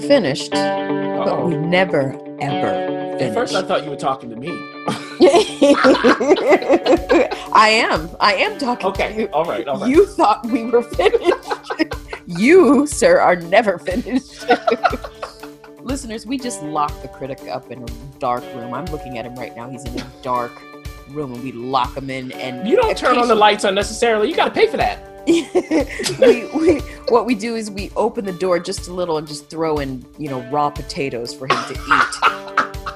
finished, but we never ever At first, I thought you were talking to me. I am. I am talking to Okay, you. all right, all right. You thought we were finished. you, sir, are never finished. Listeners, we just locked the critic up in a dark room. I'm looking at him right now. He's in a dark room, and we lock him in. And You don't turn on the lights unnecessarily. You got to pay for that. we, we, what we do is we open the door just a little and just throw in, you know, raw potatoes for him to eat.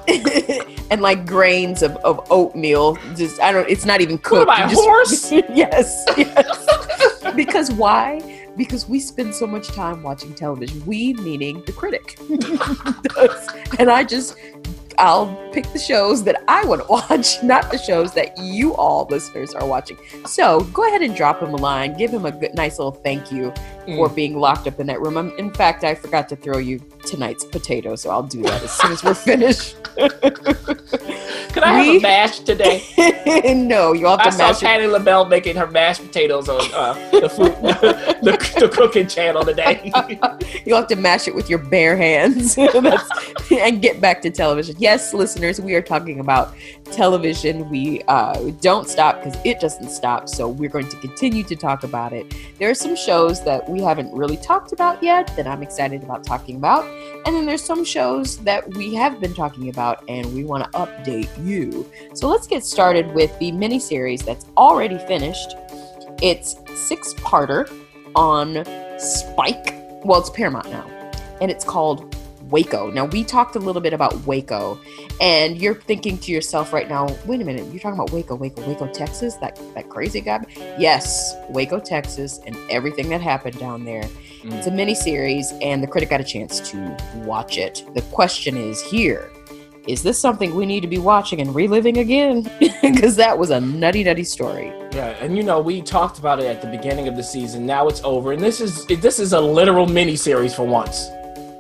and like grains of, of oatmeal. Just I don't it's not even cooked. What am I, a horse? yes, yes. because why? Because we spend so much time watching television. We meaning the critic. and I just I'll pick the shows that I want to watch, not the shows that you all listeners are watching. So go ahead and drop him a line, give him a good, nice little thank you for being locked up in that room. Um, in fact, I forgot to throw you tonight's potato, so I'll do that as soon as we're finished. Could I have We- a mash today? no, you'll have I to saw mash it. Patti LaBelle making her mashed potatoes on uh, the food, the, the cooking channel today. You'll have to mash it with your bare hands and get back to television. Yes, listeners, we are talking about television. We uh, don't stop because it doesn't stop. So we're going to continue to talk about it. There are some shows that we haven't really talked about yet that I'm excited about talking about. And then there's some shows that we have been talking about and we want to update you. So let's get started with the miniseries that's already finished. It's six parter on Spike. Well, it's Paramount now. And it's called Waco. Now, we talked a little bit about Waco, and you're thinking to yourself right now, wait a minute, you're talking about Waco, Waco, Waco, Texas? That that crazy guy? Yes, Waco, Texas, and everything that happened down there. Mm. It's a mini series, and the critic got a chance to watch it. The question is here is this something we need to be watching and reliving again? Because that was a nutty, nutty story. Yeah, and you know we talked about it at the beginning of the season. Now it's over, and this is this is a literal mini series for once.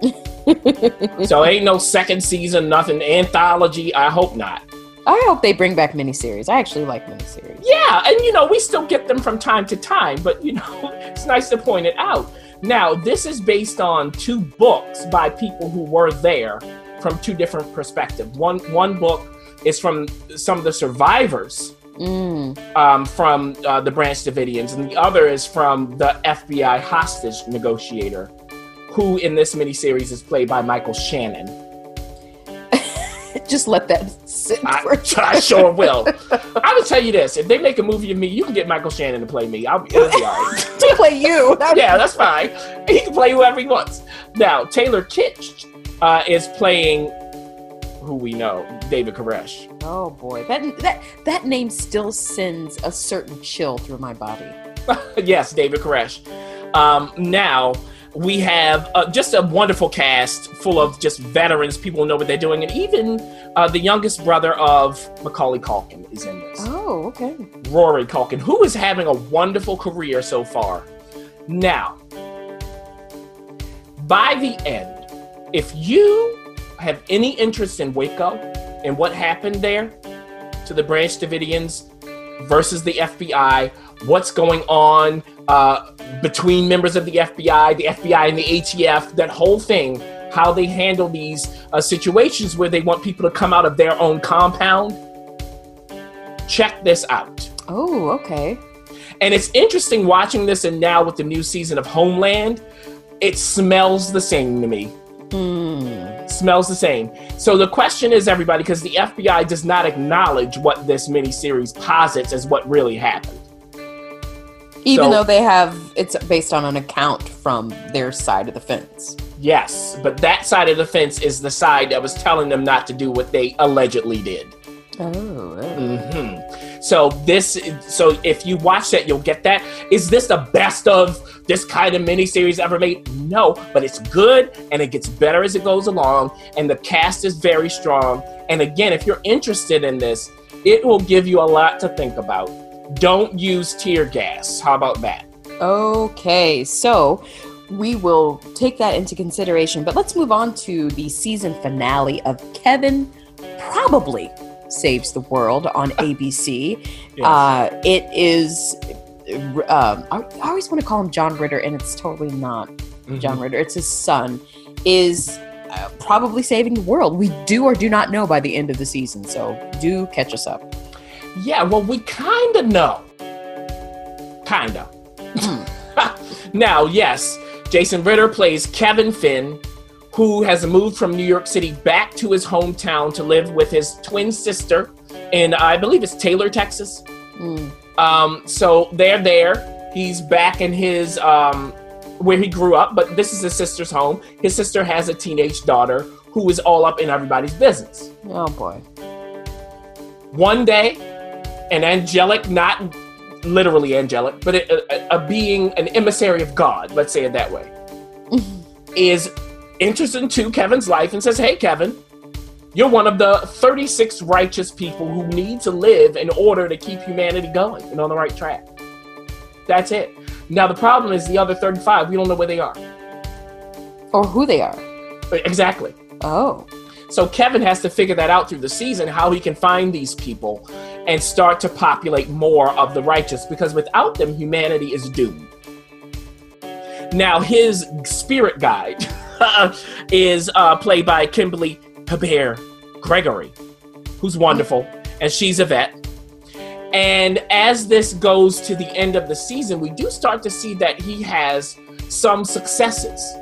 so ain't no second season, nothing anthology. I hope not. I hope they bring back miniseries. I actually like miniseries. Yeah, and you know we still get them from time to time, but you know it's nice to point it out. Now this is based on two books by people who were there from two different perspectives. One one book is from some of the survivors Mm. um, from uh, the Branch Davidians, and the other is from the FBI hostage negotiator, who in this miniseries is played by Michael Shannon. Just let that sit I, for a I sure will. I will tell you this: if they make a movie of me, you can get Michael Shannon to play me. I'll be, it'll be all right. to play you. That- yeah, that's fine. He can play whoever he wants. Now, Taylor Kitsch uh, is playing who we know, David Koresh. Oh boy, that that that name still sends a certain chill through my body. yes, David Koresh. Um, now we have uh, just a wonderful cast full of just veterans, people who know what they're doing, and even uh, the youngest brother of Macaulay Culkin is in this. Oh, okay. Rory Culkin, who is having a wonderful career so far. Now, by the end, if you have any interest in Waco and what happened there to the Branch Davidians versus the FBI, what's going on uh, between members of the FBI, the FBI and the ATF, that whole thing, how they handle these uh, situations where they want people to come out of their own compound, check this out. Oh, okay. And it's interesting watching this, and now with the new season of Homeland, it smells the same to me. Hmm. Smells the same. So the question is, everybody, because the FBI does not acknowledge what this miniseries posits as what really happened. Even So- though they have it's based on an account from their side of the fence. Yes, but that side of the fence is the side that was telling them not to do what they allegedly did. Oh. hmm So this, so if you watch that, you'll get that. Is this the best of this kind of miniseries ever made? No, but it's good and it gets better as it goes along, and the cast is very strong. And again, if you're interested in this, it will give you a lot to think about. Don't use tear gas. How about that? Okay, so we will take that into consideration, but let's move on to the season finale of Kevin Probably Saves the World on ABC. Yes. Uh, it is. Um, I, I always want to call him John Ritter, and it's totally not Mhm. John Ritter. It's his son, is uh, probably saving the world. We do or do not know by the end of the season, so do catch us up. Yeah, well, we kind of know. Kind of. now, yes, Jason Ritter plays Kevin Finn, who has moved from New York City back to his hometown to live with his twin sister in, I believe it's Taylor, Texas. Mm. Um, so they're there. He's back in his um, where he grew up, but this is his sister's home. His sister has a teenage daughter who is all up in everybody's business. Oh boy. One day, an angelic, not literally angelic, but a, a, a being, an emissary of God, let's say it that way, mm-hmm. is interested into Kevin's life and says, Hey, Kevin, you're one of the 36 righteous people who need to live in order to keep humanity going and on the right track. That's it. Now, the problem is the other 35, we don't know where they are. Or who they are. Exactly. Oh. So Kevin has to figure that out through the season, how he can find these people and start to populate more of the righteous, because without them, humanity is doomed. Now, his spirit guide is uh, played by Kimberly Hebert Gregory, who's wonderful, and she's a vet. And as this goes to the end of the season, we do start to see that he has some successes.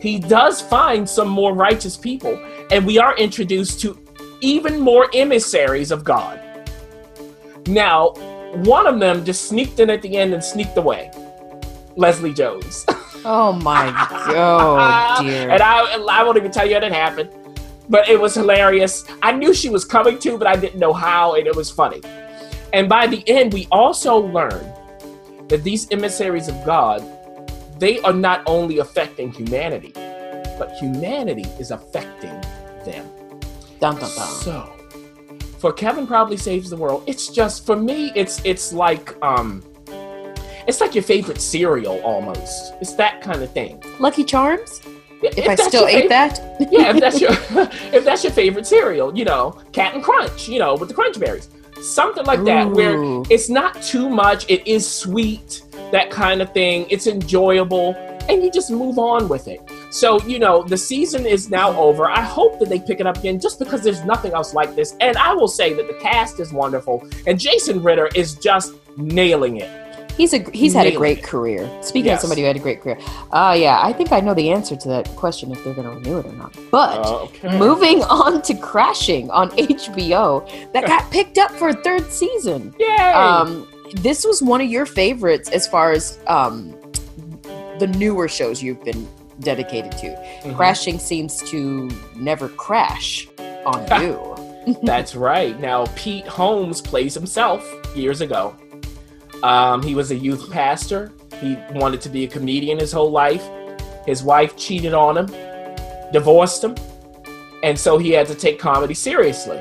He does find some more righteous people, and we are introduced to even more emissaries of God. Now, one of them just sneaked in at the end and sneaked away. Leslie Jones. Oh my god, dear. and I, I won't even tell you how it happened, but it was hilarious. I knew she was coming to, but I didn't know how, and it was funny. And by the end, we also learn that these emissaries of God, they are not only affecting humanity, but humanity is affecting them. Dun, dun, dun. So, for Kevin probably saves the world. It's just for me, it's it's like um, it's like your favorite cereal almost. It's that kind of thing. Lucky Charms? If, If, I still ate fav- that? yeah, if that's your if that's your favorite cereal, you know, Captain Crunch, you know, with the Crunch Berries, something like that, where it's not too much, it is sweet, that kind of thing. It's enjoyable, and you just move on with it. So you know, the season is now over. I hope that they pick it up again, just because there's nothing else like this. And I will say that the cast is wonderful, and Jason Ritter is just nailing it. He's a he's had a great it. career. Speaking Yes. of somebody who had a great career, uh yeah, I think I know the answer to that question if they're going to renew it or not. But Okay. moving on to Crashing on HBO, that got picked up for a third season. Yay! Um, this was one of your favorites as far as um, the newer shows you've been dedicated to. Mhm. Crashing seems to never crash on you. That's right. Now, Pete Holmes plays himself years ago. Um, he was a youth pastor. He wanted to be a comedian his whole life. His wife cheated on him, divorced him, and so he had to take comedy seriously.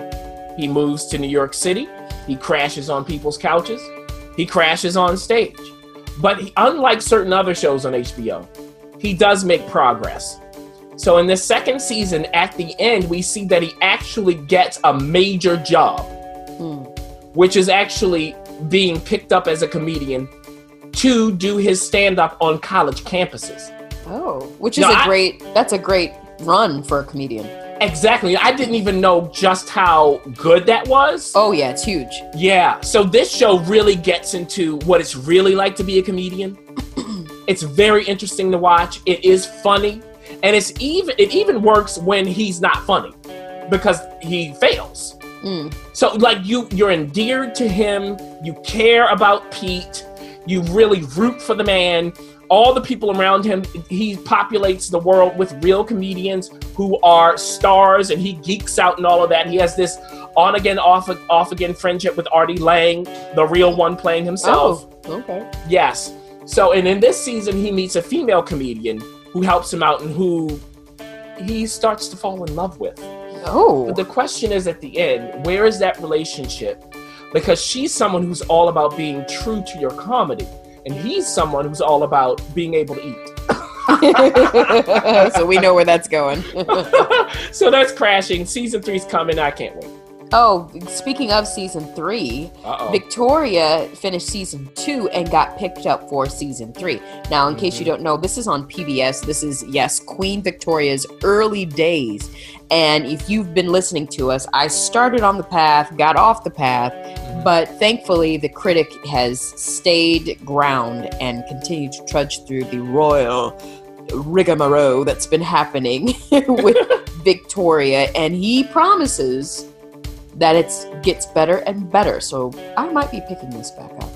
He moves to New York City. He crashes on people's couches. He crashes on stage. But he, unlike certain other shows on HBO, he does make progress. So in the second season, at the end, we see that he actually gets a major job, Hmm. which is actually being picked up as a comedian to do his stand up on college campuses. Oh, which is No, a I- great. That's a great run for a comedian. Exactly. I didn't even know just how good that was. Oh yeah, it's huge. Yeah. So this show really gets into what it's really like to be a comedian. It's very interesting to watch. It is funny, and it's even it even works when he's not funny because he fails. Mm. So like you you're endeared to him, you care about Pete, you really root for the man. All the people around him, he populates the world with real comedians who are stars and he geeks out and all of that. He has this on again, off off again friendship with Artie Lange, the real one playing himself. Oh, okay. Yes. So, and in this season, he meets a female comedian who helps him out and who he starts to fall in love with. Oh, But the question is at the end, where is that relationship? Because she's someone who's all about being true to your comedy, and he's someone who's all about being able to eat. so we know where that's going. so that's crashing. Season three's coming. I can't wait. Oh, speaking of season three, Uh-oh. Victoria finished season two and got picked up for season three. Now, in case you mm-hmm. don't know, this is on PBS. This is, yes, Queen Victoria's early days. And if you've been listening to us, I started on the path, got off the path, mm-hmm. but thankfully the critic has stayed ground and continued to trudge through the royal rigmarole that's been happening with Victoria. And he promises that it gets better and better. So I might be picking this back up.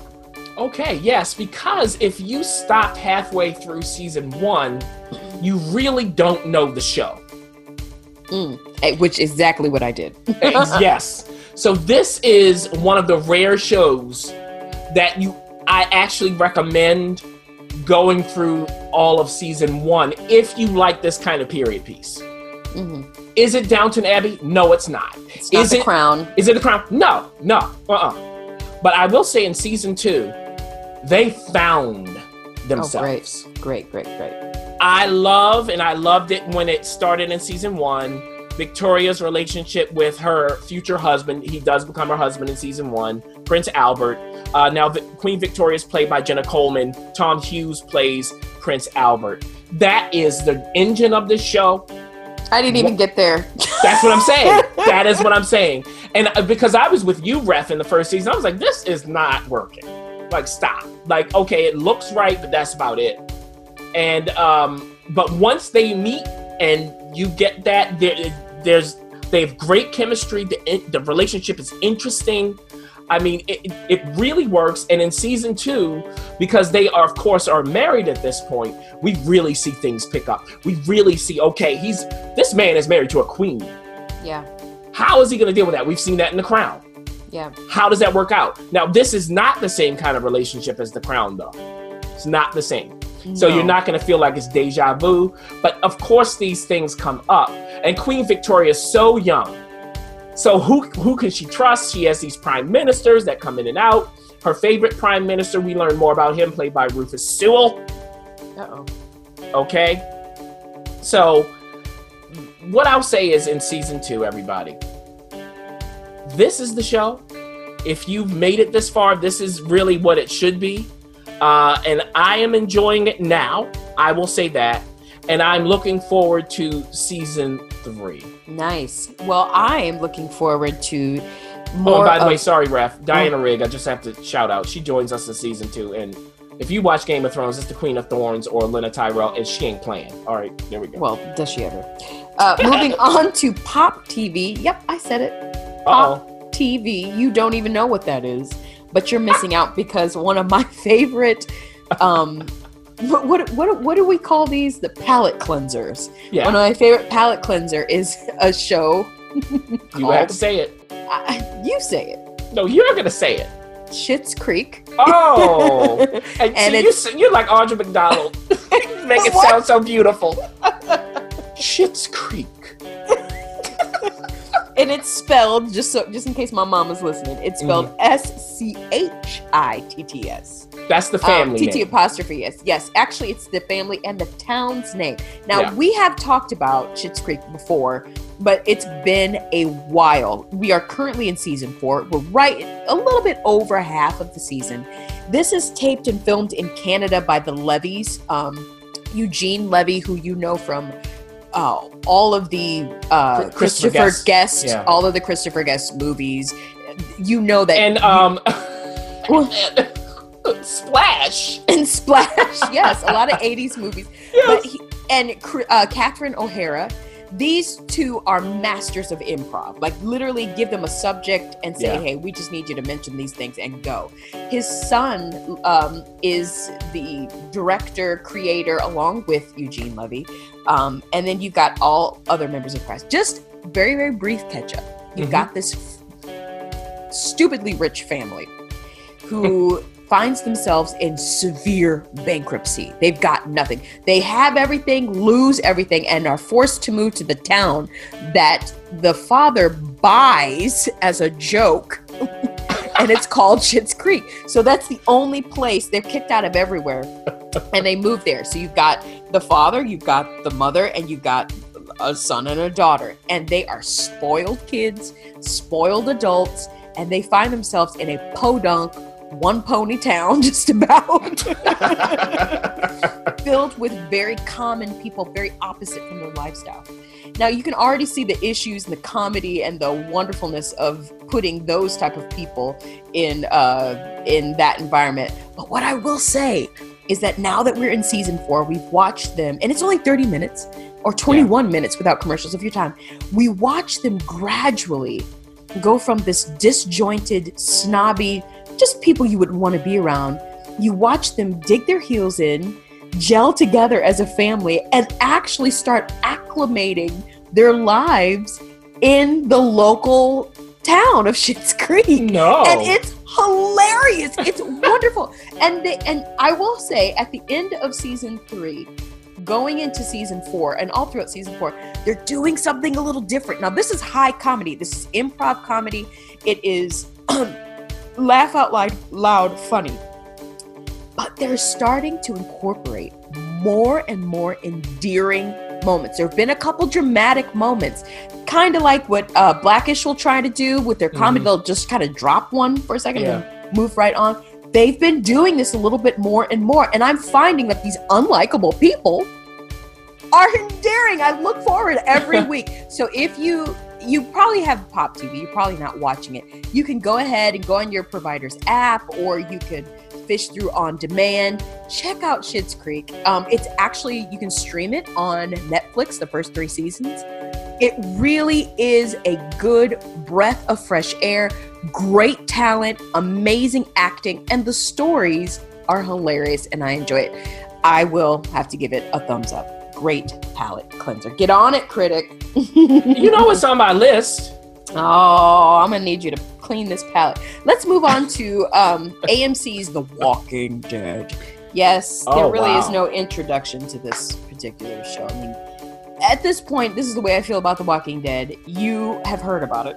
Okay, yes, because if you stop halfway through season one, you really don't know the show. Eh, Which is exactly what I did. Yes. So this is one of the rare shows that you I actually recommend going through all of season one if you like this kind of period piece. Mhm. Is it Downton Abbey? No, it's not. It's not Is the it- crown. Is it the crown? No, no, uh-uh. But I will say in season two, they found Oh, themselves. great, great, great, great. I love and I loved it when it started in season one. Victoria's relationship with her future husband. He does become her husband in season one, Prince Albert. Uh, now, Vi- Queen Victoria is played by Jenna Coleman. Tom Hughes plays Prince Albert. That is the engine of this show. I didn't even get there. That's what I'm saying. that is what I'm saying. And uh, because I was with you, Ref, in the first season, I was like, this is not working. Like, stop. Like, okay, it looks right, but that's about it. And um, but once they meet and you get that, there, there's they have great chemistry. The the relationship is interesting. I mean, it, it really works. And in season two, because they are, of course, are married at this point, we really see things pick up. We really see, okay, he's this man is married to a queen. yeah, How is he going to deal with that? We've seen that in The Crown. yeah. How does that work out? Now, this is not the same kind of relationship as The Crown, though. It's not the same. So you're not going to feel like it's deja vu. But of course, these things come up. And Queen Victoria is so young. So who who can she trust? She has these prime ministers that come in and out. Her favorite prime minister, we learn more about him, played by Rufus Sewell. Uh-oh. Okay. So, what I'll say is in season two, everybody, this is the show. If you've made it this far, this is really what it should be. Uh, and I am enjoying it now. I will say that. And I'm looking forward to season three. Nice. Well, I am looking forward to Oh, more. and by the of- way, sorry, Ref. Diana Rigg, I just have to shout out. She joins us in season two. And if you watch Game of Thrones, it's the Queen of Thorns or Lena Tyrell, and she ain't playing. All right, there we go. well, does she ever? Uh, moving on to Pop TV. Yep, I said it. Uh oh. TV. You don't even know what that is, but you're missing out because one of my favorite. Um, what, what what what do we call these? The palate cleansers. Yeah. One of my favorite palate cleanser is a show. You have to say it. I- you say it. No, you're gonna say it. Schitt's Creek. Oh, and, And see, you, you're like Audra McDonald. Make it sound so beautiful. Schitt's Creek. And it's spelled just so just in case my mom is listening. It's spelled Mm-hmm. S C H I T T S. That's the Um, family TT name. apostrophe S. Yes, actually, it's the family and the town's name. Now Yeah. we have talked about Schitt's Creek before, but it's been a while. We are currently in season four. We're right a little bit over half of the season. This is taped and filmed in Canada by the Levys. Um, Eugene Levy, who you know from uh, all of the uh, Christopher Christopher Guest. Yeah. all of the Christopher Guest movies. You know that And um, Splash. and Splash. yes, a lot of 80s movies. But he, and uh, Catherine O'Hara, these two are masters of improv. Like literally, give them a subject and say, Yeah. "Hey, we just need you to mention these things and go." His son um, is the director, creator, along with Eugene Levy, um, and then you've got all other members of cast. Just very, very brief catch up. You've Mhm. got this f- stupidly rich family who finds themselves in severe bankruptcy. They've got nothing. They have everything, lose everything, and are forced to move to the town that the father buys as a joke. and it's called Schitt's Creek. So that's the only place they're kicked out of everywhere. and they move there. So you've got the father, you've got the mother, and you've got a son and a daughter, and they are spoiled kids, spoiled adults, and they find themselves in a podunk, one pony town, just about filled with very common people, very opposite from their lifestyle. Now you can already see the issues and the comedy and the wonderfulness of putting those type of people in uh, in that environment. But what I will say is that now that we're in season four, we've watched them, and it's only 30 minutes or 21 yeah. minutes without commercials of your time. We watch them gradually go from this disjointed, snobby, just people you wouldn't want to be around. You watch them dig their heels in, gel together as a family, and actually start acclimating their lives in the local town of Schitt's Creek. No. And it's hilarious. It's wonderful. And they, and I will say at the end of season 3, going into season 4 and all throughout season 4, they're doing something a little different. Now this is high comedy. This is improv comedy. It is laugh out loud, loud funny. But they're starting to incorporate more and more endearing moments. There have been a couple dramatic moments, kind of like what uh, Blackish will try to do with their comedy. Mm-hmm. They'll just kind of drop one for a second yeah. and move right on. They've been doing this a little bit more and more, and I'm finding that these unlikable people are endearing. I look forward every week. So if you you probably have Pop TV, you're probably not watching it. You can go ahead and go on your provider's app, or you could fish through on demand. Check out Schitt's Creek. Um, it's actually you can stream it on Netflix. The first three seasons. It really is a good breath of fresh air. Great talent, amazing acting, and the stories are hilarious, and I enjoy it. I will have to give it a thumbs up great palate cleanser. Get on it, critic. you know what's on my list. Oh, I'm gonna need you to clean this palate. Let's move on to um, AMC's The Walking Dead. Yes, there oh, really wow. is no introduction to this particular show. I mean, at this point, this is the way I feel about The Walking Dead. You have heard about it.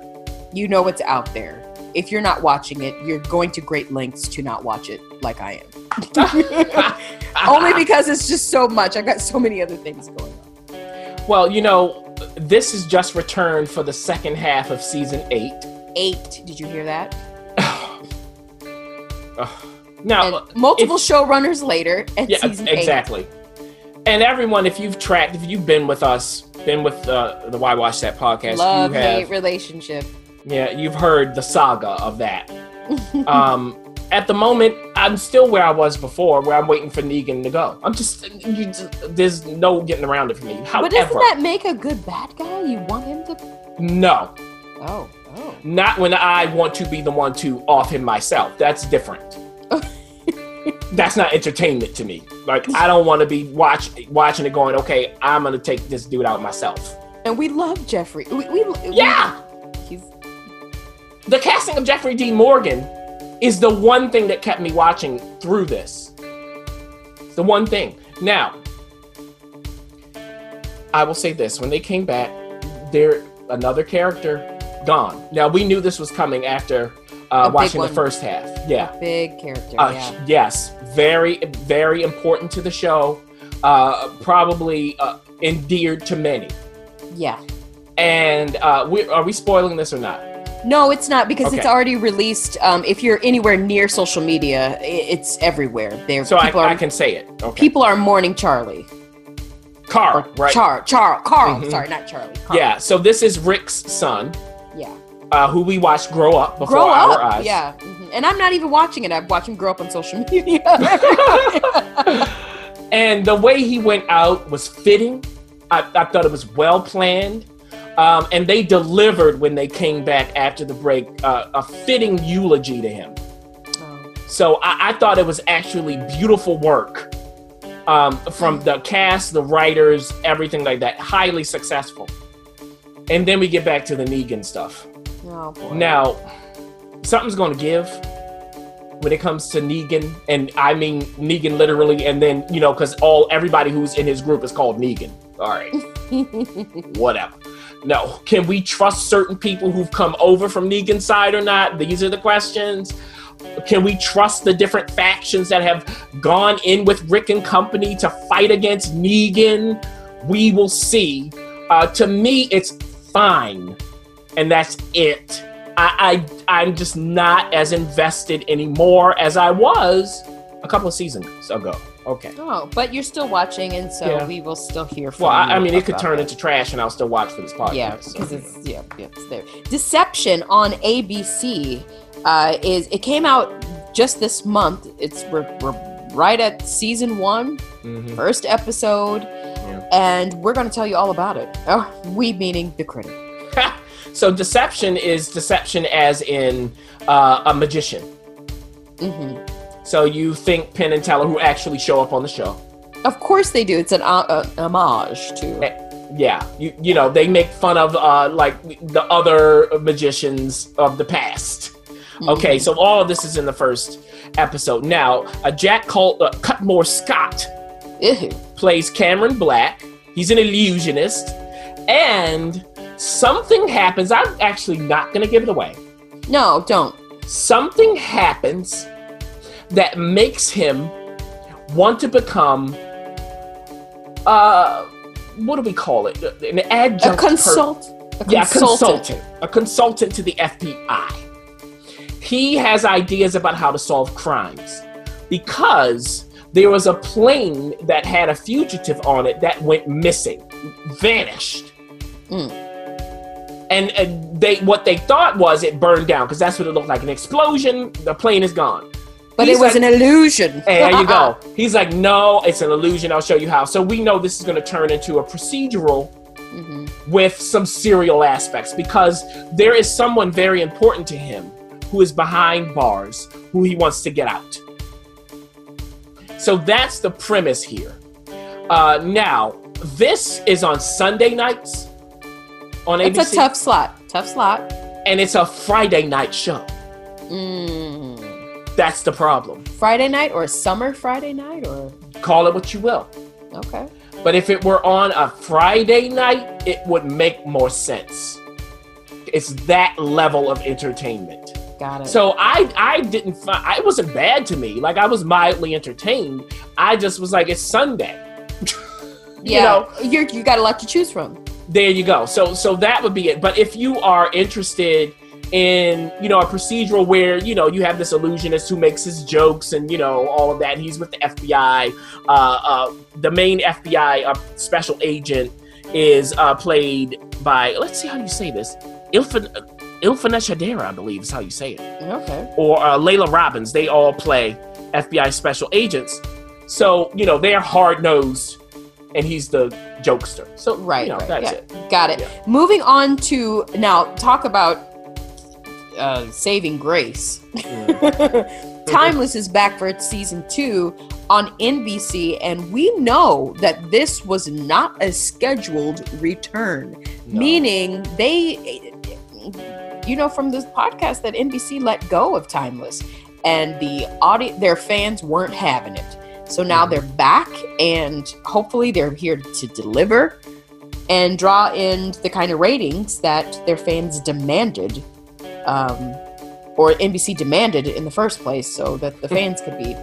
You know what's out there. If you're not watching it, you're going to great lengths to not watch it, like I am. Only because it's just so much. I got so many other things going on. Well, you know, this is just returned for the second half of season eight. Eight. Did you hear that? now, and multiple if, showrunners later. yeah, exactly. Eight. And everyone, if you've tracked, if you've been with us, been with uh, the Why Watch That podcast, love you have, hate relationship. Yeah, you've heard the saga of that. um, at the moment, I'm still where I was before, where I'm waiting for Negan to go. I'm just, just there's no getting around it for me. However, but doesn't that make a good bad guy? You want him to? No. Oh. Oh. Not when I want to be the one to off him myself. That's different. That's not entertainment to me. Like I don't want to be watch, watching it going, okay, I'm gonna take this dude out myself. And we love Jeffrey. We, we yeah. We, he's the casting of Jeffrey Dean Morgan is the one thing that kept me watching through this. the one thing. Now, I will say this: when they came back, there another character gone. Now we knew this was coming after uh, watching the first half. Yeah, a big character. Uh, yeah. Yes, very very important to the show. Uh, probably uh, endeared to many. Yeah. And uh, we, are we spoiling this or not? No, it's not because okay. it's already released. Um, if you're anywhere near social media, it's everywhere. There, so I, are, I, can say it. Okay. People are mourning Charlie. Carl, right? Char, Char, Carl. Mm-hmm. Sorry, not Charlie. Carl. Yeah. So this is Rick's son. Yeah. Uh, who we watched grow up before grow our up. eyes. Yeah. Mm-hmm. And I'm not even watching it. I'm watching grow up on social media. and the way he went out was fitting. I, I thought it was well planned. Um, and they delivered when they came back after the break uh, a fitting eulogy to him. Oh. So I, I, thought it was actually beautiful work um, from the cast, the writers, everything like that. Highly successful. And then we get back to the Negan stuff. Oh, now, something's going to give when it comes to Negan, and I mean Negan literally, and then you know, because all everybody who's in his group is called Negan. All right, whatever. No. Can we trust certain people who've come over from Negan's side or not? These are the questions. Can we trust the different factions that have gone in with Rick and company to fight against Negan? We will see. Uh, to me, it's fine, and that's it. I, I I'm just not as invested anymore as I was a couple of seasons ago. Okay. Oh, but you're still watching, and so Yeah. we will still hear from Well, I, I mean, it could turn that. into trash, and I'll still watch for this podcast. Yeah, because you it's yeah, yeah, it's there. Deception on ABC uh, is it came out just this month. It's we're, we're right at season one, Mhm. first episode, and we're going to tell you all about it. Oh, we meaning the critic. so deception is deception as in uh, a magician. hmm So you think Penn and Teller who actually show up on the show. Of course they do. It's an uh, uh, homage to. Yeah, you you know they make fun of uh, like the other magicians of the past. Mm-hmm. Okay, so all of this is in the first episode. Now, a Jack called uh, Cutmore Scott Ew. plays Cameron Black. He's an illusionist, and something happens. I'm actually not going to give it away. No, don't. Something happens that makes him want to become, uh, what do we call it? An adjunct. A per- A yeah, a consultant. consultant. A consultant to the FBI. He has ideas about how to solve crimes because there was a plane that had a fugitive on it that went missing, vanished. Mm. And, and they what they thought was it burned down because that's what it looked like an explosion. The plane is gone. But He's it was like- an illusion. Hey, there you go. He's like, no, it's an illusion. I'll show you how. So we know this is going to turn into a procedural Mhm. with some serial aspects because there is someone very important to him who is behind bars who he wants to get out. So that's the premise here. Uh, now, this is on Sunday nights on ABC, It's a tough slot. Tough slot. and it's a Friday night show. Mm. That's the problem. Friday night or summer Friday night or Call it what you will. okay. But if it were on a Friday night, it would make more sense. It's that level of entertainment. Got it. So I I didn't find it wasn't bad to me. Like I was mildly entertained. I just was like, it's Sunday. yeah, know- you you got a lot to choose from. There you go. So so that would be it. But if you are interested in you know a procedural where you know you have this illusionist who makes his jokes and you know all of that, he's with the FBI. Uh, uh, the main FBI uh, special agent is uh, played by let's see how you say this, Ilfin Ilfenesh Hadera, I believe is how you say it. Okay. or uh, Laila Robins, they all play FBI special agents. So, you know, they're hard nosed and he's the jokester. So, Right, you know, right, that's yeah. it. Got it. Yeah. Moving on to now talk about uh, saving grace. Timeless is back for its season two on NBC, and we know that this was not a scheduled return, No. meaning they, you know, from this podcast that NBC let go of Timeless, and the audience, their fans weren't having it. So now Mhm. they're back, and hopefully they're here to deliver and draw in the kind of ratings that their fans demanded, um, or NBC demanded in the first place, so that the fans could be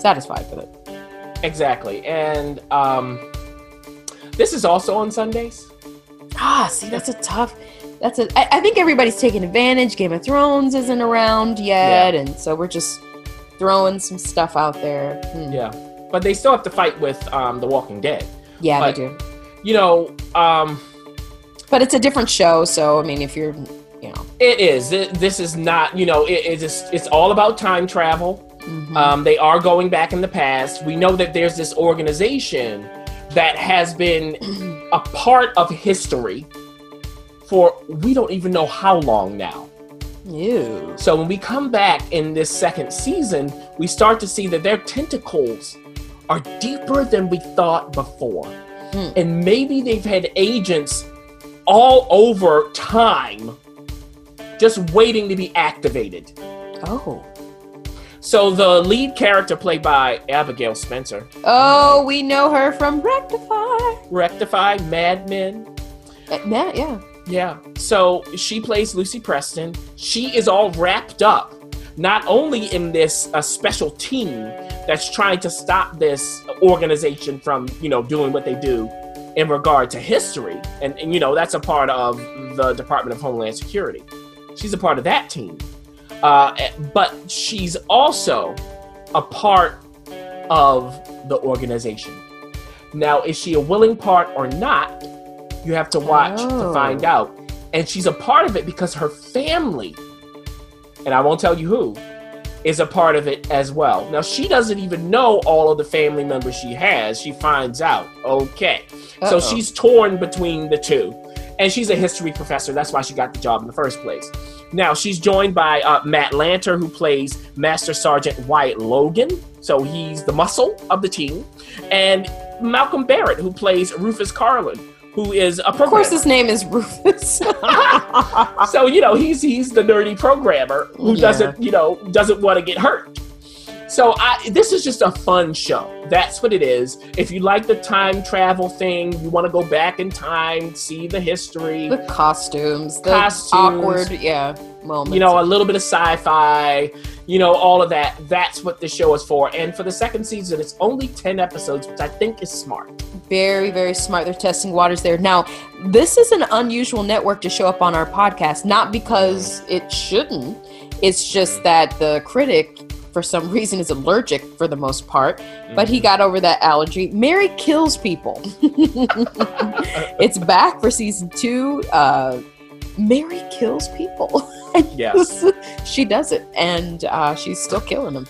satisfied with it. Exactly. And um, this is also on Sundays. Ah, see, that's a tough. That's a. I, I think everybody's taking advantage. Game of Thrones isn't around yet, and so we're just throwing some stuff out there. Hmm. Yeah. But they still have to fight with um, The Walking Dead. Yeah, But- they do. You know, um, But it's a different show, so I mean, if you're, you know, it is. It, this is not, you know, it, it's, just, it's all about time travel. mhm. Um, they are going back in the past. We know that there's this organization that has been a part of history for we don't even know how long now. ew. So when we come back in this second season, we start to see that their tentacles are deeper than we thought before. Hmm. And maybe they've had agents all over time just waiting to be activated. Oh, So the lead character played by Abigail Spencer, oh, we know her from Rectify. Rectify, Mad Men. Uh, Matt, yeah. Yeah. So she plays Lucy Preston. She is all wrapped up, not only in this uh, special team that's trying to stop this organization from, you know, doing what they do, in regard to history, and, and you know that's a part of the Department of Homeland Security. She's a part of that team, uh, but she's also a part of the organization. Now, is she a willing part or not? You have to watch Oh. to find out. And she's a part of it because her family, and I won't tell you who, is a part of it as well. Now, she doesn't even know all of the family members she has. She finds out. Okay. So Uh-oh. she's torn between the two. And she's a history professor. That's why she got the job in the first place. Now, she's joined by uh, Matt Lanter, who plays Master Sergeant Wyatt Logan. So he's the muscle of the team. And Malcolm Barrett, who plays Rufus Carlin, who is a Of course, his name is Rufus. so you know he's he's the nerdy programmer who Yeah. doesn't you know doesn't want to get hurt. So I this is just a fun show. That's what it is. If you like the time travel thing, you want to go back in time, see the history, the costumes, the Costumes. awkward, yeah, moments. you know, a little bit of sci-fi, you know, all of that. That's what the show is for. And for the second season, it's only 10 episodes, which I think is smart. very, very smart. They're testing waters there. Now, this is an unusual network to show up on our podcast, not because it shouldn't. It's just that the critic, for some reason, is allergic for the most part, but he got over that allergy. Mary kills people. it's back for season two. Uh, Mary kills people. Yes. she does it, and uh, she's still killing them.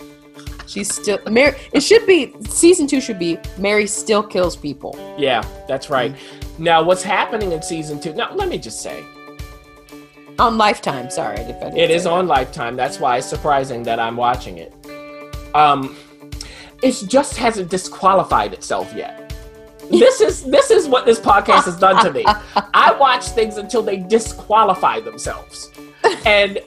She's still Mary. It should be season two. Should be Mary still kills people. Yeah, that's right. Mm-hmm. Now, what's happening in season two? Now, let me just say, On Lifetime, sorry. If I didn't It is that. on Lifetime. That's why it's surprising that I'm watching it. Um, it just hasn't disqualified itself yet. This is this is what this podcast has done to me. I watch things until they disqualify themselves, and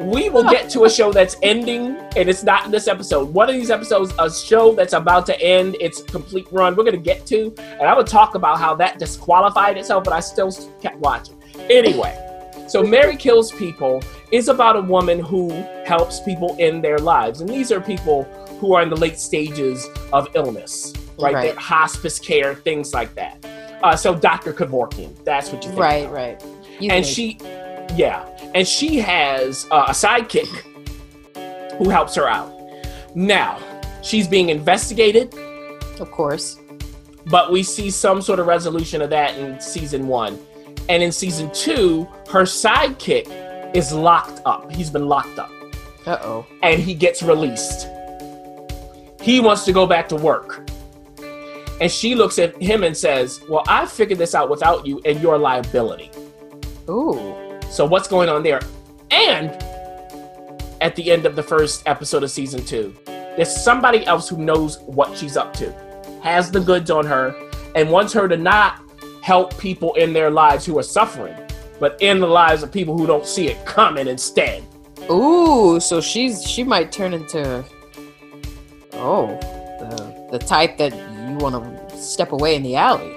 we will get to a show that's ending, and it's not in this episode. One of these episodes, a show that's about to end, its complete run. We're gonna get to, and I would talk about how that disqualified itself, but I still kept watching. Anyway. So Mary Kills People is about a woman who helps people in their lives. And these are people who are in the late stages of illness, right? Right. Hospice care, things like that. Uh, so Dr. Kevorkian, that's what you think. Right, of. right. You And think. she, yeah, and she has uh, a sidekick who helps her out. Now, she's being investigated, of course. but we see some sort of resolution of that in season one. And in season two, her sidekick is locked up. He's been locked up Uh oh. and he gets released. He wants to go back to work. And she looks at him and says, Well, I figured this out without you and your liability. Ooh. So, what's going on there? And at the end of the first episode of season two, there's somebody else who knows what she's up to, has the goods on her, and wants her to not help people in their lives who are suffering, but in the lives of people who don't see it coming instead. Ooh. So she's she might turn into. Oh, the the type that you want to step away in the alley.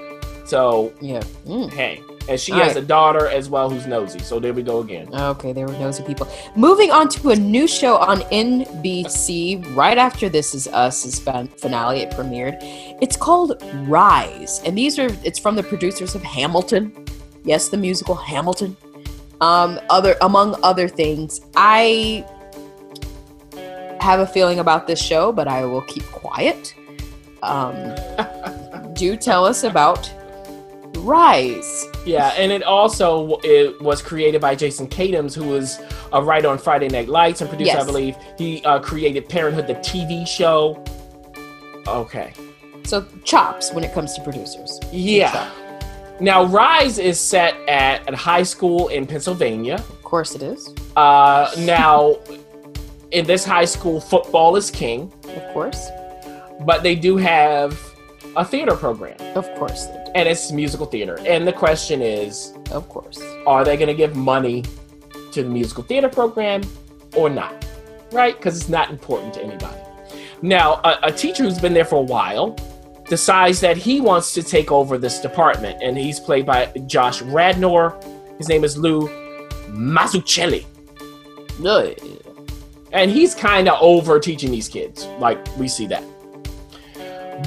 So, Yeah. Mm. hey. And she All has right. a daughter as well who's nosy. So there we go again. Okay, there were nosy people. Moving on to a new show on NBC right after This Is Us' fin- finale. It premiered. It's called Rise, and these are it's from the producers of Hamilton. Yes, the musical Hamilton. Um, other among other things, I have a feeling about this show, but I will keep quiet. Um, do tell us about Rise. Yeah, and it also it was created by Jason Katims, who was a writer on Friday Night Lights and producer, I believe. He uh, created Parenthood, the TV show. Okay. So chops when it comes to producers. Yeah. Now, Rise is set at a high school in Pennsylvania. Of course it is. Uh, now, in this high school, football is king, Of course. but they do have a theater program, Of course they do. And it's musical theater. And the question is, Of course. are they going to give money to the musical theater program or not? Right? Because it's not important to anybody. Now, a, a teacher who's been there for a while decides that he wants to take over this department, and he's played by Josh Radnor. His name is Lou Mazzucchelli. And he's kind of over teaching these kids. Like, we see that.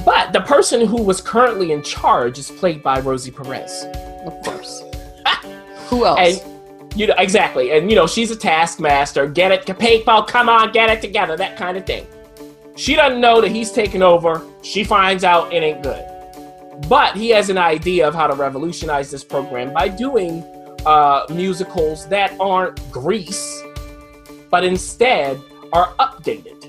But the person who was currently in charge is played by Rosie Perez. Of course. Who else? And you know exactly, and you know she's a taskmaster. Get it, people, come on, get it together, that kind of thing. She doesn't know that he's taking over. She finds out it ain't good, but he has an idea of how to revolutionize this program by doing uh, musicals that aren't Grease, but instead are updated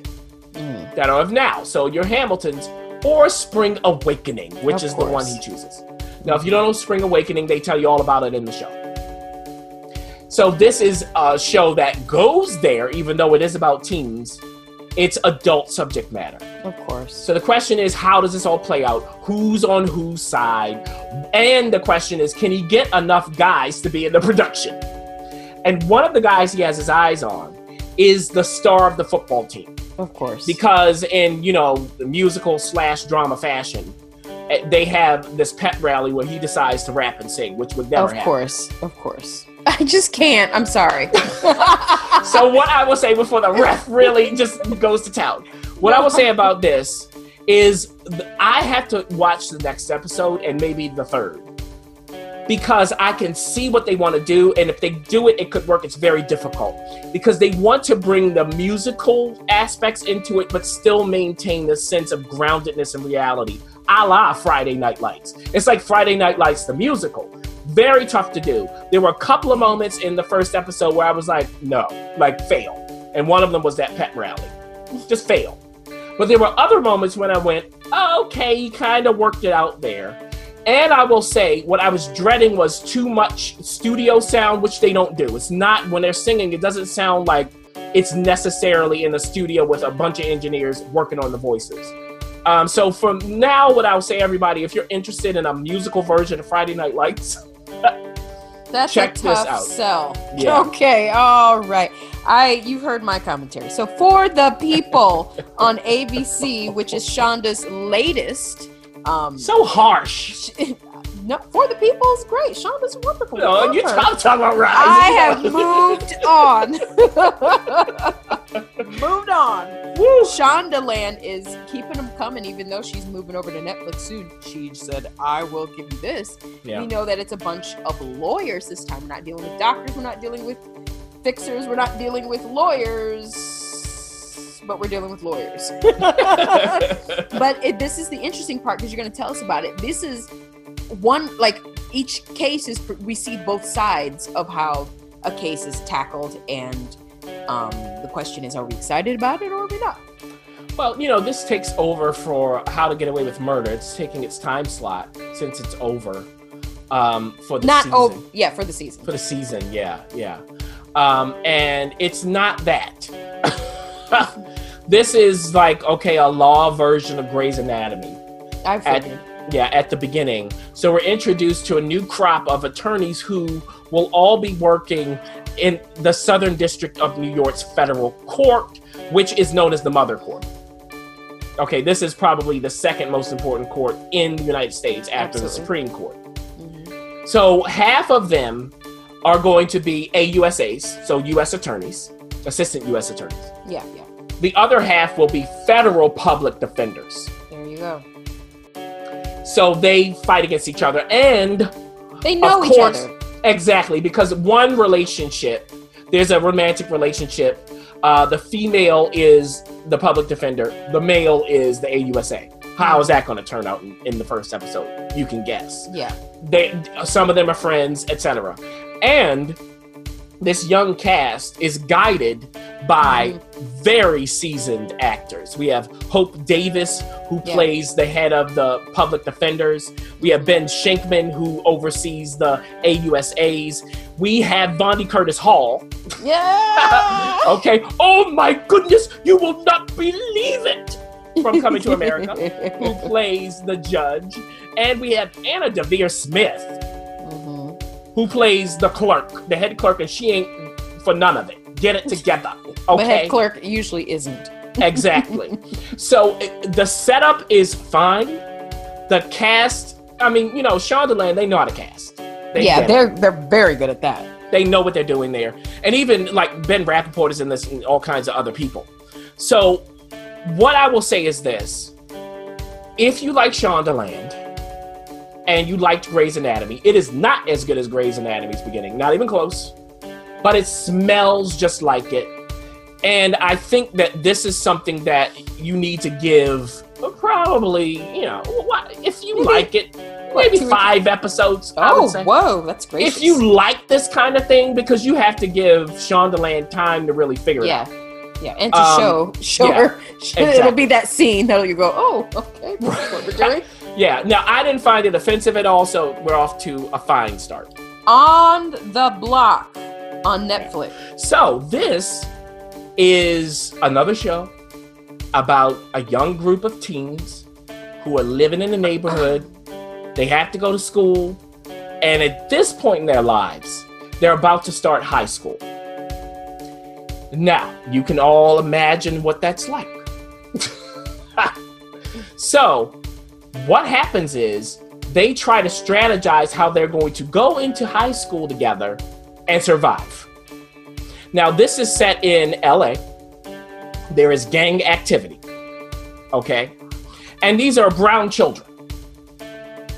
Mm, that are of now. So your Hamiltons or Spring Awakening, which Of is the one he chooses. Now, if you don't know Spring Awakening, they tell you all about it in the show. So this is a show that goes there, even though it is about teens. It's adult subject matter. of course. So the question is, how does this all play out? Who's on whose side? And the question is, can he get enough guys to be in the production? And one of the guys he has his eyes on is the star of the football team Of course. because in you know the musical slash drama fashion eh, they have this pep rally where he decides to rap and sing which would never of happen course. Of course. I just can't. I'm sorry. so what i will say before the ref really just goes to town what i will say about this is i have to watch the next episode and maybe the third because i can see what they want to do and if they do it it could work. It's very difficult because they want to bring the musical aspects into it but still maintain the sense of groundedness and reality a la friday night lights. It's like friday night lights the musical. Very tough to do. There were a couple of moments in the first episode where i was like no like fail. And one of them was that pet rally. Just fail. But there were other moments when i went oh, okay he kind of worked it out there and I will say, what I was dreading was too much studio sound, which they don't do. It's not when they're singing, it doesn't sound like it's necessarily in a studio with a bunch of engineers working on the voices. Um, so from now, what I'll say, everybody, if you're interested in a musical version of Friday Night Lights, That's Check a this out. sell. Yeah. Okay, all right. I you've heard my commentary. So for the people on ABC, which is Shonda's latest, um, so harsh. no, for the people is great. Shonda's wonderful. No, you're her. talking about Rise. I have moved on. moved on. Woo. Shondaland is keeping them coming, even though she's moving over to Netflix soon. She said, I will give you this. Yeah. We know that it's a bunch of lawyers this time. We're not dealing with doctors, we're not dealing with fixers, we're not dealing with lawyers, but we're dealing with lawyers. but it, this is the interesting part because you're going to tell us about it. This is one, like, each case is, we see both sides of how a case is tackled, and um, the question is, are we excited about it or are we not? Well, you know, this takes over for How to Get Away with Murder. It's taking its time slot since it's over um, for the Not season. oh yeah for the season. For the season, yeah, yeah. Um, and it's not that. this is like okay, a law version of Grey's Anatomy. I At- figured. Yeah, at the beginning. So we're introduced to a new crop of attorneys who will all be working in the Southern District of New York's federal court, which is known as the Mother Court. Okay, this is probably the second most important court in the United States after the Supreme Court. Mhm. So half of them are going to be AUSAs, so U.S. attorneys, assistant U.S. attorneys. Yeah, yeah. The other half will be federal public defenders. There you go. So they fight against each other. And They know each course. other. exactly, because one relationship, there's a romantic relationship. Uh, the female is the public defender, the male is the AUSA. How is that going to turn out in, in the first episode? You can guess. Yeah. they some of them are friends etc and this young cast is guided by mm-hmm. very seasoned actors. We have hope davis who Yeah. plays the head of the public defenders. We have Ben Shenkman who oversees the ausas we have Vondie Curtis Hall. Yeah. okay. Oh my goodness you will not believe it! From coming to america who plays the judge. And we have Anna Deavere Smith. Who plays the clerk, the head clerk, and she ain't for none of it. Get it together. Okay. The head clerk usually isn't. exactly. So it- the setup is fine. The cast, I mean, you know, Shondaland, they know how to cast. They yeah, they're they're very good at that. they know what they're doing there. And even like Ben Rappaport is in this and all kinds of other people. So what I will say is this. if you like Shondaland and you liked Grey's Anatomy, it is not as good as Grey's Anatomy's beginning, not even close, but it smells just like it. And I think that this is something that you need to give probably, you know, if you like it, maybe five episodes. Oh, whoa, that's great. If you like this kind of thing, because you have to give Shondaland time to really figure it out. yeah, yeah, and to Um, show, show yeah, her, it'll be that scene that'll you go, oh, okay, what we're doing. Yeah. Now I didn't find it offensive at all, so we're off to a fine start. On the block on Netflix. So this is another show about a young group of teens who are living in the neighborhood. They have to go to school, and at this point in their lives, they're about to start high school. Now, you can all imagine what that's like. so, what happens is they try to strategize how they're going to go into high school together and survive. Now, this is set in LA. There is gang activity. Okay. And these are brown children.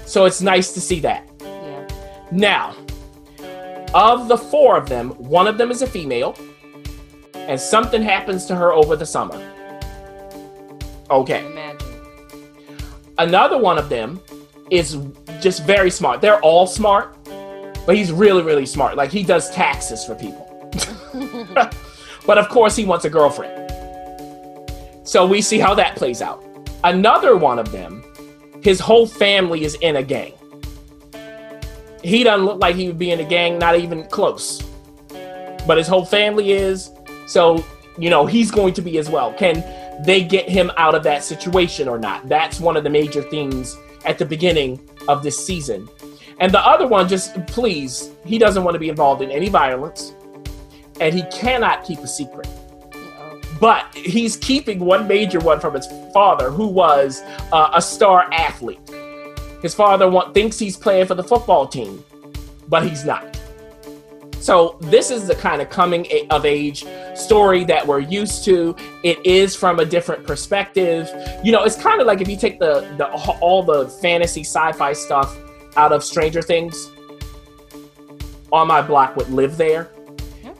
So it's nice to see that. Yeah. Now, of the four of them, one of them is a female, and something happens to her over the summer. Okay. Another one of them is just very smart. They're all smart, but he's really, really smart. Like he does taxes for people. but of course, he wants a girlfriend. So we see how that plays out. Another one of them, his whole family is in a gang. He doesn't look like he would be in a gang, not even close. But his whole family is. So, you know, he's going to be as well. Can they get him out of that situation or not? That's one of the major things at the beginning of this season. And the other one, just please, he doesn't want to be involved in any violence and he cannot keep a secret. But he's keeping one major one from his father, who was uh, a star athlete. His father want, thinks he's playing for the football team, but he's not. So this is the kind of coming of age story that we're used to. It is from a different perspective. You know, it's kind of like if you take the, the all the fantasy sci-fi stuff out of Stranger Things. On my block would live there.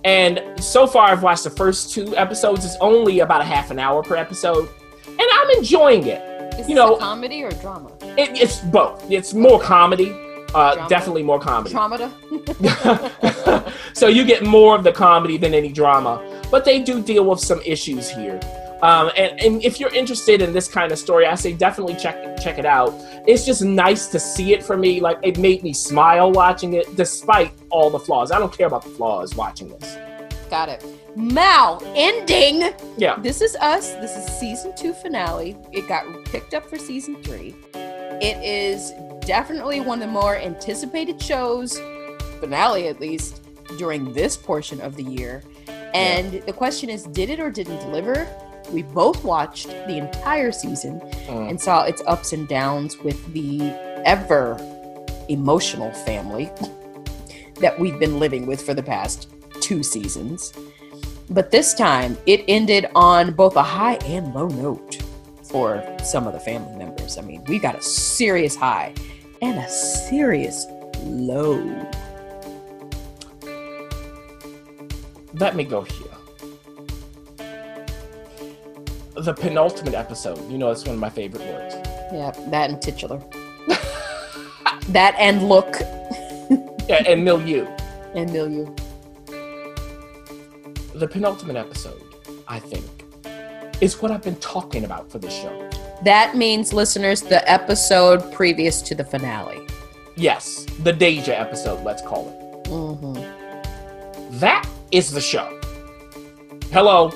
And so far, I've watched the first two episodes. It's only about a half an hour per episode, and I'm enjoying it. Is You know- comedy or drama? it it's both. It's more comedy, uh, definitely more comedy. Traumata? so you get more of the comedy than any drama, but they do deal with some issues here. Um, and, and if you're interested in this kind of story, I say definitely check check it out. It's just nice to see it for me. Like it made me smile watching it, despite all the flaws. I don't care about the flaws watching this. Got it. Mal, ending. Yeah. This is us. This is season two finale. It got picked up for season three. It is definitely one of the more anticipated shows, finale at least, during this portion of the year. And the question is, did it or didn't deliver? We both watched the entire season Mm. and saw its ups and downs with the ever emotional family that we've been living with for the past two seasons. But this time, it ended on both a high and low note for some of the family members. I mean, we got a serious high and a serious low. Let me go here. The penultimate episode. You know, it's one of my favorite words. Yeah, that and titular. that and look Yeah, and milieu. and milieu. The penultimate episode, I think, is what I've been talking about for this show. That means, listeners, the episode previous to the finale. Yes, the Deja episode, let's call it. Mm-hmm. That is the show. Hello,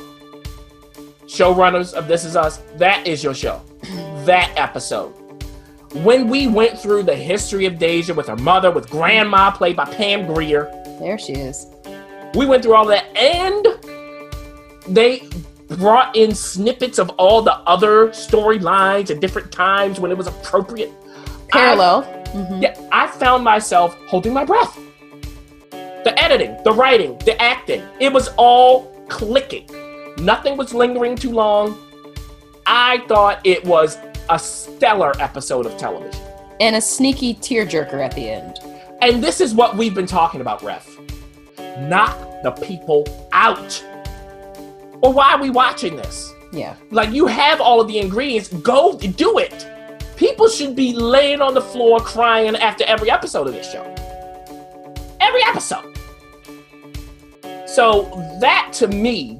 showrunners of This Is Us. That is your show. that episode. When we went through the history of Deja with her mother, with Grandma, played by Pam Grier, There she is. we went through all that, and they brought in snippets of all the other storylines at different times when it was appropriate. Parallel. Mhm. Yeah, I found myself holding my breath. The editing, the writing, the acting, it was all clicking. Nothing was lingering too long. I thought it was a stellar episode of television. And a sneaky tearjerker at the end. And this is what we've been talking about, Ref. Knock the people out. Or why are we watching this? Yeah. Like you have all of the ingredients, go do it. People should be laying on the floor crying after every episode of this show. Every episode. So that to me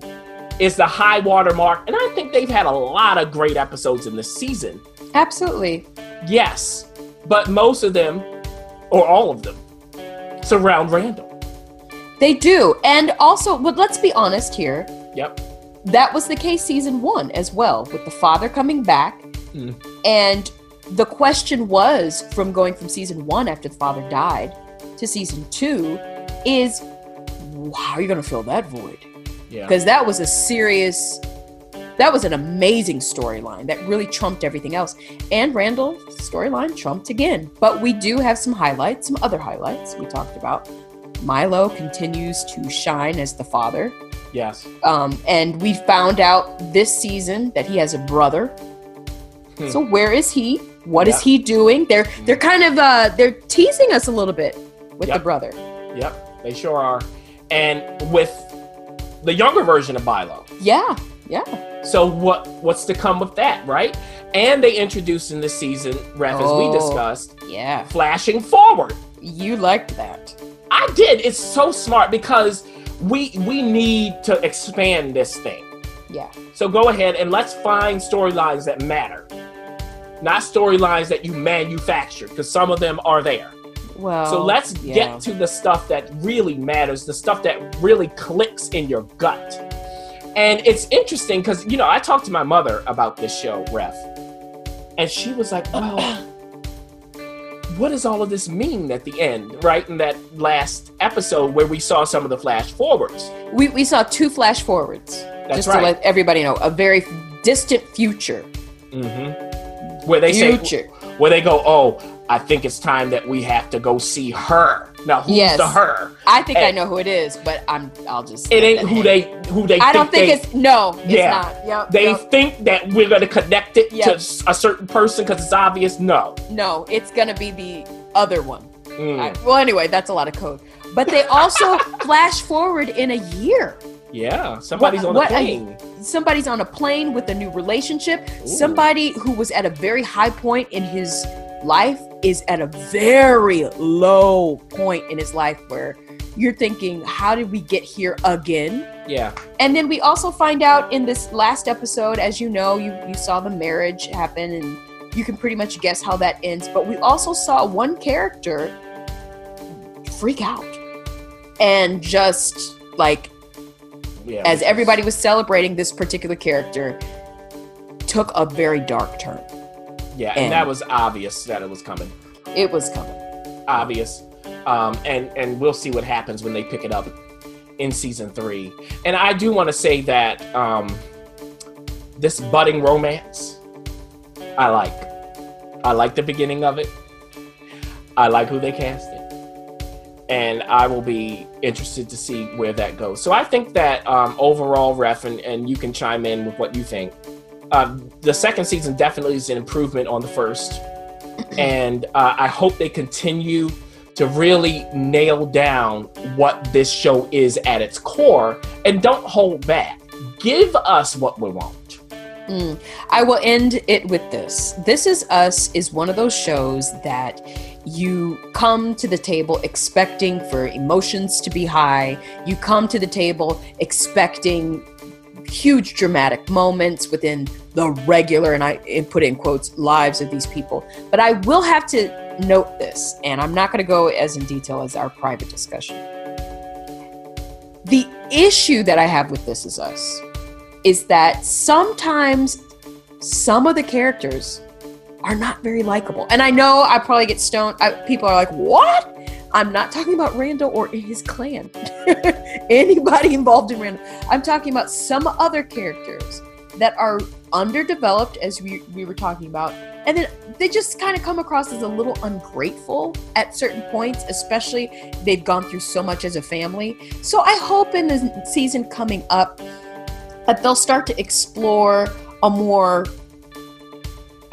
is the high water mark. And I think they've had a lot of great episodes in this season. Absolutely. Yes. But most of them, or all of them, surround Randall. They do. And also, but let's be honest here. Yep. That was the case season one as well, with the father coming back. Mm. And the question was from going from season one after the father died to season two is how are you going to fill that void? Yeah. Because that was a serious, that was an amazing storyline that really trumped everything else. And Randall's storyline trumped again. But we do have some highlights, some other highlights we talked about. Milo continues to shine as the father. Yes. Um, and we found out this season that he has a brother. Hmm. So where is he? What is Yeah. he doing? They're they're kind of uh they're teasing us a little bit with the brother. Yep. They sure are. And with the younger version of Milo. Yeah, yeah. So what what's to come with that, right? And they introduced in this season, Ref, as we Oh. discussed, Yeah. flashing forward. You liked that. I did. It's so smart because we we need to expand this thing. Yeah. So go ahead and let's find storylines that matter. Not storylines that you manufactured, because some of them are there. Well So let's yeah. get to the stuff that really matters, the stuff that really clicks in your gut. And it's interesting because, you know, I talked to my mother about this show, Ref, and she was like, well, what does all of this mean at the end, right? In that last episode where we saw some of the flash forwards. we, we saw two flash forwards. That's just right. to let everybody know. A very distant future. Mm-hmm. Where they say, future. where they go, oh, I think it's time that we have to go see her. Now, who's Yes. the her? I think I know who it is, but I'm I'll just It ain't who they who they. I don't think they, it's no, it's Yeah. not. Yep, They yep. think that we're going to connect it Yeah. to a certain person because it's obvious. No. no, it's gonna be the other one. Mm, I- well, anyway, that's a lot of code. But they also flash forward in a year. yeah, somebody's What- on a plane. Somebody's on a plane with a new relationship. Ooh. Somebody who was at a very high point in his life is at a very low point in his life where you're thinking, how did we get here again? Yeah, And then we also find out in this last episode, as you know, you, you saw the marriage happen and you can pretty much guess how that ends. But we also saw one character freak out and just like yeah. as everybody was celebrating this particular character took a very dark turn yeah, and, and- that was obvious that it was coming. it was coming Obvious, um, and and we'll see what happens when they pick it up in season three. And I do want to say that um, this budding romance, I like. I like the beginning of it. I like who they cast it, And I will be interested to see where that goes. So I think that um, overall, ref, and, and you can chime in with what you think. Um, the second season definitely is an improvement on the first. And uh, I hope they continue to really nail down what this show is at its core and don't hold back. Give us what we want. Mm. I will end it with this. This Is Us is one of those shows that you come to the table expecting for emotions to be high. You come to the table expecting huge dramatic moments within the regular, and I put in quotes, lives of these people. But I will have to note this, and I'm not going to go as in detail as our private discussion. The issue that I have with This Is Us is that sometimes some of the characters are not very likable. And I know I probably get stoned. I, people are like, what? I'm not talking about Randall or his clan. Anybody involved in Randall. I'm talking about some other characters that are underdeveloped, as we, we were talking about. And then they just kind of come across as a little ungrateful at certain points, especially they've gone through so much as a family. So I hope in the season coming up that they'll start to explore a more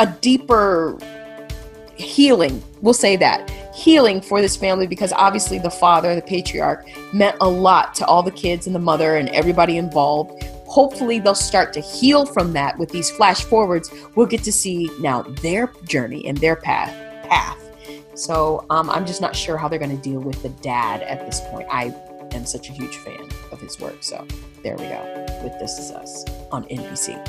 a deeper healing. We'll say that healing for this family because obviously the father, the patriarch, meant a lot to all the kids and the mother and everybody involved. Hopefully, they'll start to heal from that with these flash forwards. We'll get to see now their journey and their path. Path. So um, I'm just not sure how they're going to deal with the dad at this point. I am such a huge fan of his work. So there we go with This Is Us on NBC.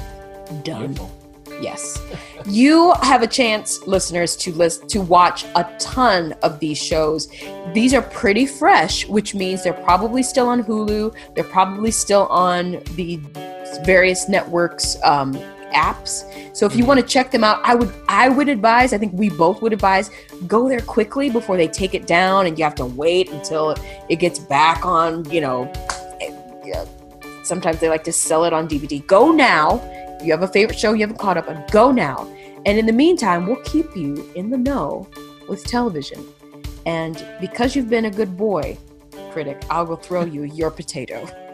Done. Beautiful. Yes. you have a chance, listeners, to list to watch a ton of these shows. These are pretty fresh, which means they're probably still on Hulu. They're probably still on the various networks um, apps. So if you want to check them out, I would I would advise, I think we both would advise, go there quickly before they take it down and you have to wait until it gets back on, you know, sometimes they like to sell it on DVD. Go now. You have a favorite show you haven't caught up on, go now. And in the meantime, we'll keep you in the know with television. And because you've been a good boy, critic, I will throw you your potato.